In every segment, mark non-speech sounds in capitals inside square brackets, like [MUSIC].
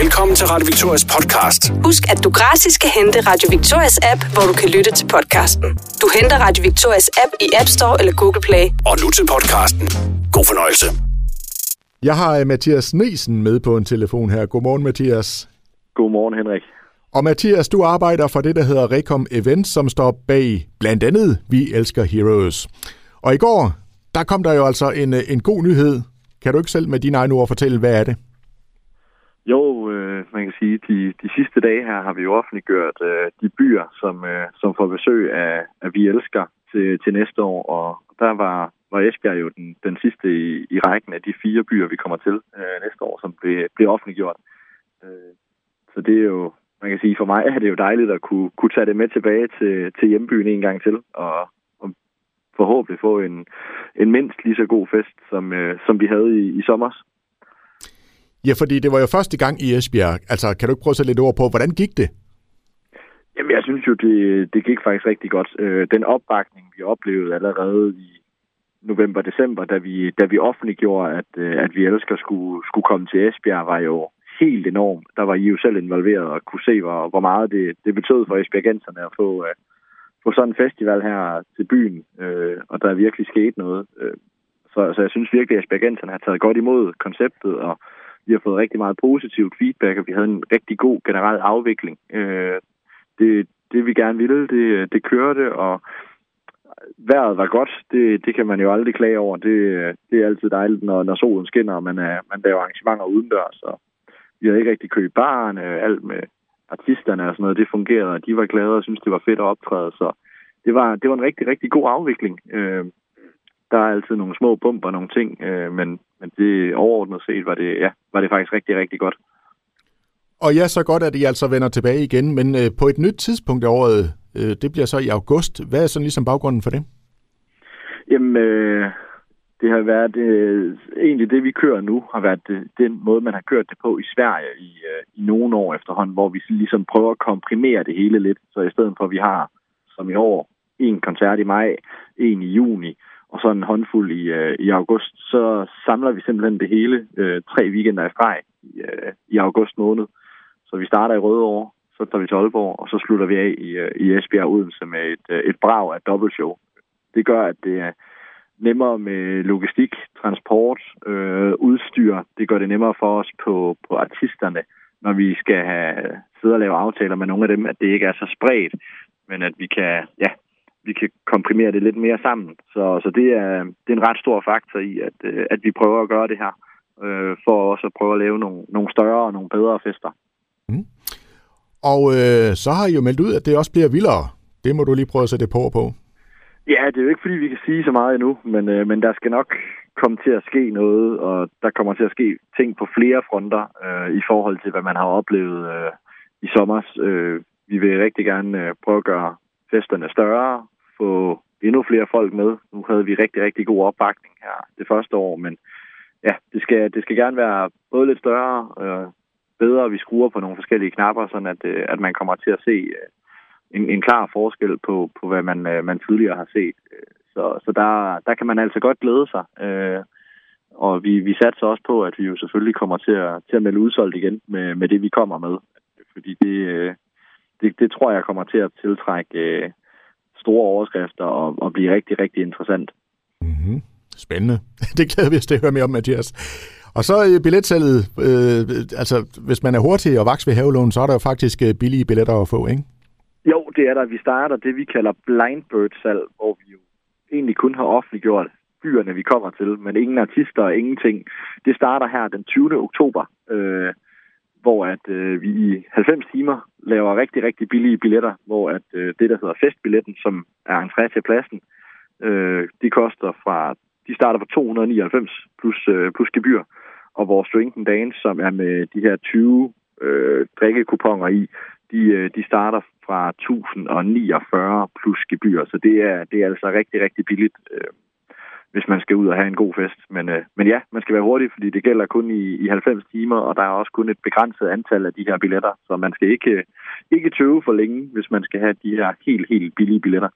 Velkommen til Radio Victorias podcast. Husk, at du gratis kan hente Radio Victorias app, hvor du kan lytte til podcasten. Du henter Radio Victorias app i App Store eller Google Play. Og nu til podcasten. God fornøjelse. Jeg har øh, Mathias Nesen med på en telefon her. Godmorgen, Mathias. Godmorgen, Henrik. Og Mathias, du arbejder for det, der hedder Recom Events, som står bag blandt andet Vi Elsker Heroes. Og i går, der kom der jo altså en, øh, en god nyhed. Kan du ikke selv med dine egne ord fortælle, hvad er det? Jo, øh, man kan sige, de, de sidste dage her har vi jo offentliggjort øh, de byer, som, øh, som får besøg af, af Vi Elsker til, til næste år. Og der var, var Esbjerg jo den, den sidste i, i rækken af de fire byer, vi kommer til øh, næste år, som blev, blev offentliggjort. Øh, så det er jo, man kan sige, for mig er det jo dejligt at kunne, kunne tage det med tilbage til, til hjembyen en gang til, og, og forhåbentlig få en, en mindst lige så god fest, som, øh, som vi havde i, i sommer. Ja, fordi det var jo første gang i Esbjerg. Altså, kan du ikke prøve at sætte lidt ord på, hvordan gik det? Jamen, jeg synes jo, det, det gik faktisk rigtig godt. Øh, den opbakning, vi oplevede allerede i november-december, da vi, da vi offentliggjorde, at, øh, at vi elsker skulle, skulle komme til Esbjerg, var jo helt enorm. Der var I jo selv involveret og kunne se, hvor, hvor meget det, det betød for Esbjergenserne at få, uh, få sådan en festival her til byen, uh, og der er virkelig sket noget. Uh, så, så jeg synes virkelig, at Esbjergenserne har taget godt imod konceptet, og vi har fået rigtig meget positivt feedback, og vi havde en rigtig god generel afvikling. Øh, det, det vi gerne ville, det, det kørte, og vejret var godt. Det, det kan man jo aldrig klage over. Det, det er altid dejligt, når, når solen skinner, og man, er, man laver arrangementer udendørs. Og vi havde ikke rigtig købt baren, øh, alt med artisterne og sådan noget, det fungerede, og de var glade og synes det var fedt at optræde. Så det var, det var en rigtig, rigtig god afvikling. Øh, der er altid nogle små bumper og nogle ting, øh, men, men det overordnet set var det, ja, var det faktisk rigtig, rigtig godt. Og ja, så godt, at I altså vender tilbage igen, men øh, på et nyt tidspunkt af året, øh, det bliver så i august. Hvad er sådan ligesom baggrunden for det? Jamen, øh, det har været øh, egentlig det, vi kører nu, har været det, den måde, man har kørt det på i Sverige i, øh, i nogle år efterhånden, hvor vi ligesom prøver at komprimere det hele lidt. Så i stedet for, at vi har, som i år, en koncert i maj, en i juni, og så en håndfuld i, øh, i august, så samler vi simpelthen det hele øh, tre weekender i streg i, øh, i august måned. Så vi starter i Rødovre, så tager vi til Aalborg, og så slutter vi af i, øh, i Esbjerg Odense med et, øh, et brag af dobbeltshow. Det gør, at det er nemmere med logistik, transport, øh, udstyr. Det gør det nemmere for os på, på artisterne, når vi skal have, sidde og lave aftaler med nogle af dem, at det ikke er så spredt, men at vi kan, ja, vi kan komprimere det lidt mere sammen. Så, så det, er, det er en ret stor faktor i, at, øh, at vi prøver at gøre det her, øh, for også at prøve at lave nogle, nogle større og nogle bedre fester. Mm. Og øh, så har I jo meldt ud, at det også bliver vildere. Det må du lige prøve at sætte på på. Ja, det er jo ikke, fordi vi kan sige så meget endnu, men, øh, men der skal nok komme til at ske noget, og der kommer til at ske ting på flere fronter øh, i forhold til, hvad man har oplevet øh, i sommer. Øh, vi vil rigtig gerne øh, prøve at gøre festerne større, få endnu flere folk med. Nu havde vi rigtig, rigtig god opbakning her det første år, men ja, det skal, det skal gerne være både lidt større, øh, bedre, vi skruer på nogle forskellige knapper, sådan at, øh, at man kommer til at se øh, en, en klar forskel på, på hvad man, øh, man tidligere har set. Så, så der, der kan man altså godt glæde sig. Øh, og vi, vi satser også på, at vi jo selvfølgelig kommer til at, til at melde udsolgt igen med, med det, vi kommer med. Fordi det, øh, det, det tror jeg kommer til at tiltrække øh, store overskrifter og, og blive rigtig, rigtig interessant. Mm-hmm. Spændende. [LAUGHS] Det glæder vi os til at høre mere om, Mathias. Og så øh, billetsalget, øh, altså hvis man er hurtig og vaks ved havelån, så er der jo faktisk øh, billige billetter at få, ikke? Jo, det er der. Vi starter det, vi kalder blindbird-salg, hvor vi jo egentlig kun har offentliggjort byerne, vi kommer til, men ingen artister og ingenting. Det starter her den 20. oktober, øh, hvor at øh, vi i 90 timer laver rigtig, rigtig billige billetter, hvor at øh, det, der hedder festbilletten, som er entré til pladsen, øh, de koster fra, de starter på 299 plus, øh, plus gebyr, og vores Drink and Dance, som er med de her 20 øh, drikkekuponer i, de, øh, de starter fra 1049 plus gebyr, så det er, det er altså rigtig, rigtig billigt, øh, hvis man skal ud og have en god fest. Men, øh, men ja, man skal være hurtig, fordi det gælder kun i, i 90 timer, og der er også kun et begrænset antal af de her billetter, så man skal ikke, ikke tøve for længe, hvis man skal have de her helt, helt billige billetter.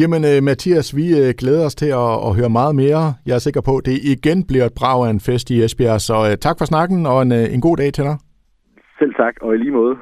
Jamen, uh, Mathias, vi uh, glæder os til at, at høre meget mere. Jeg er sikker på, at det igen bliver et brag af en fest i Esbjerg. Så uh, tak for snakken, og en, en god dag til dig. Selv tak, og i lige måde.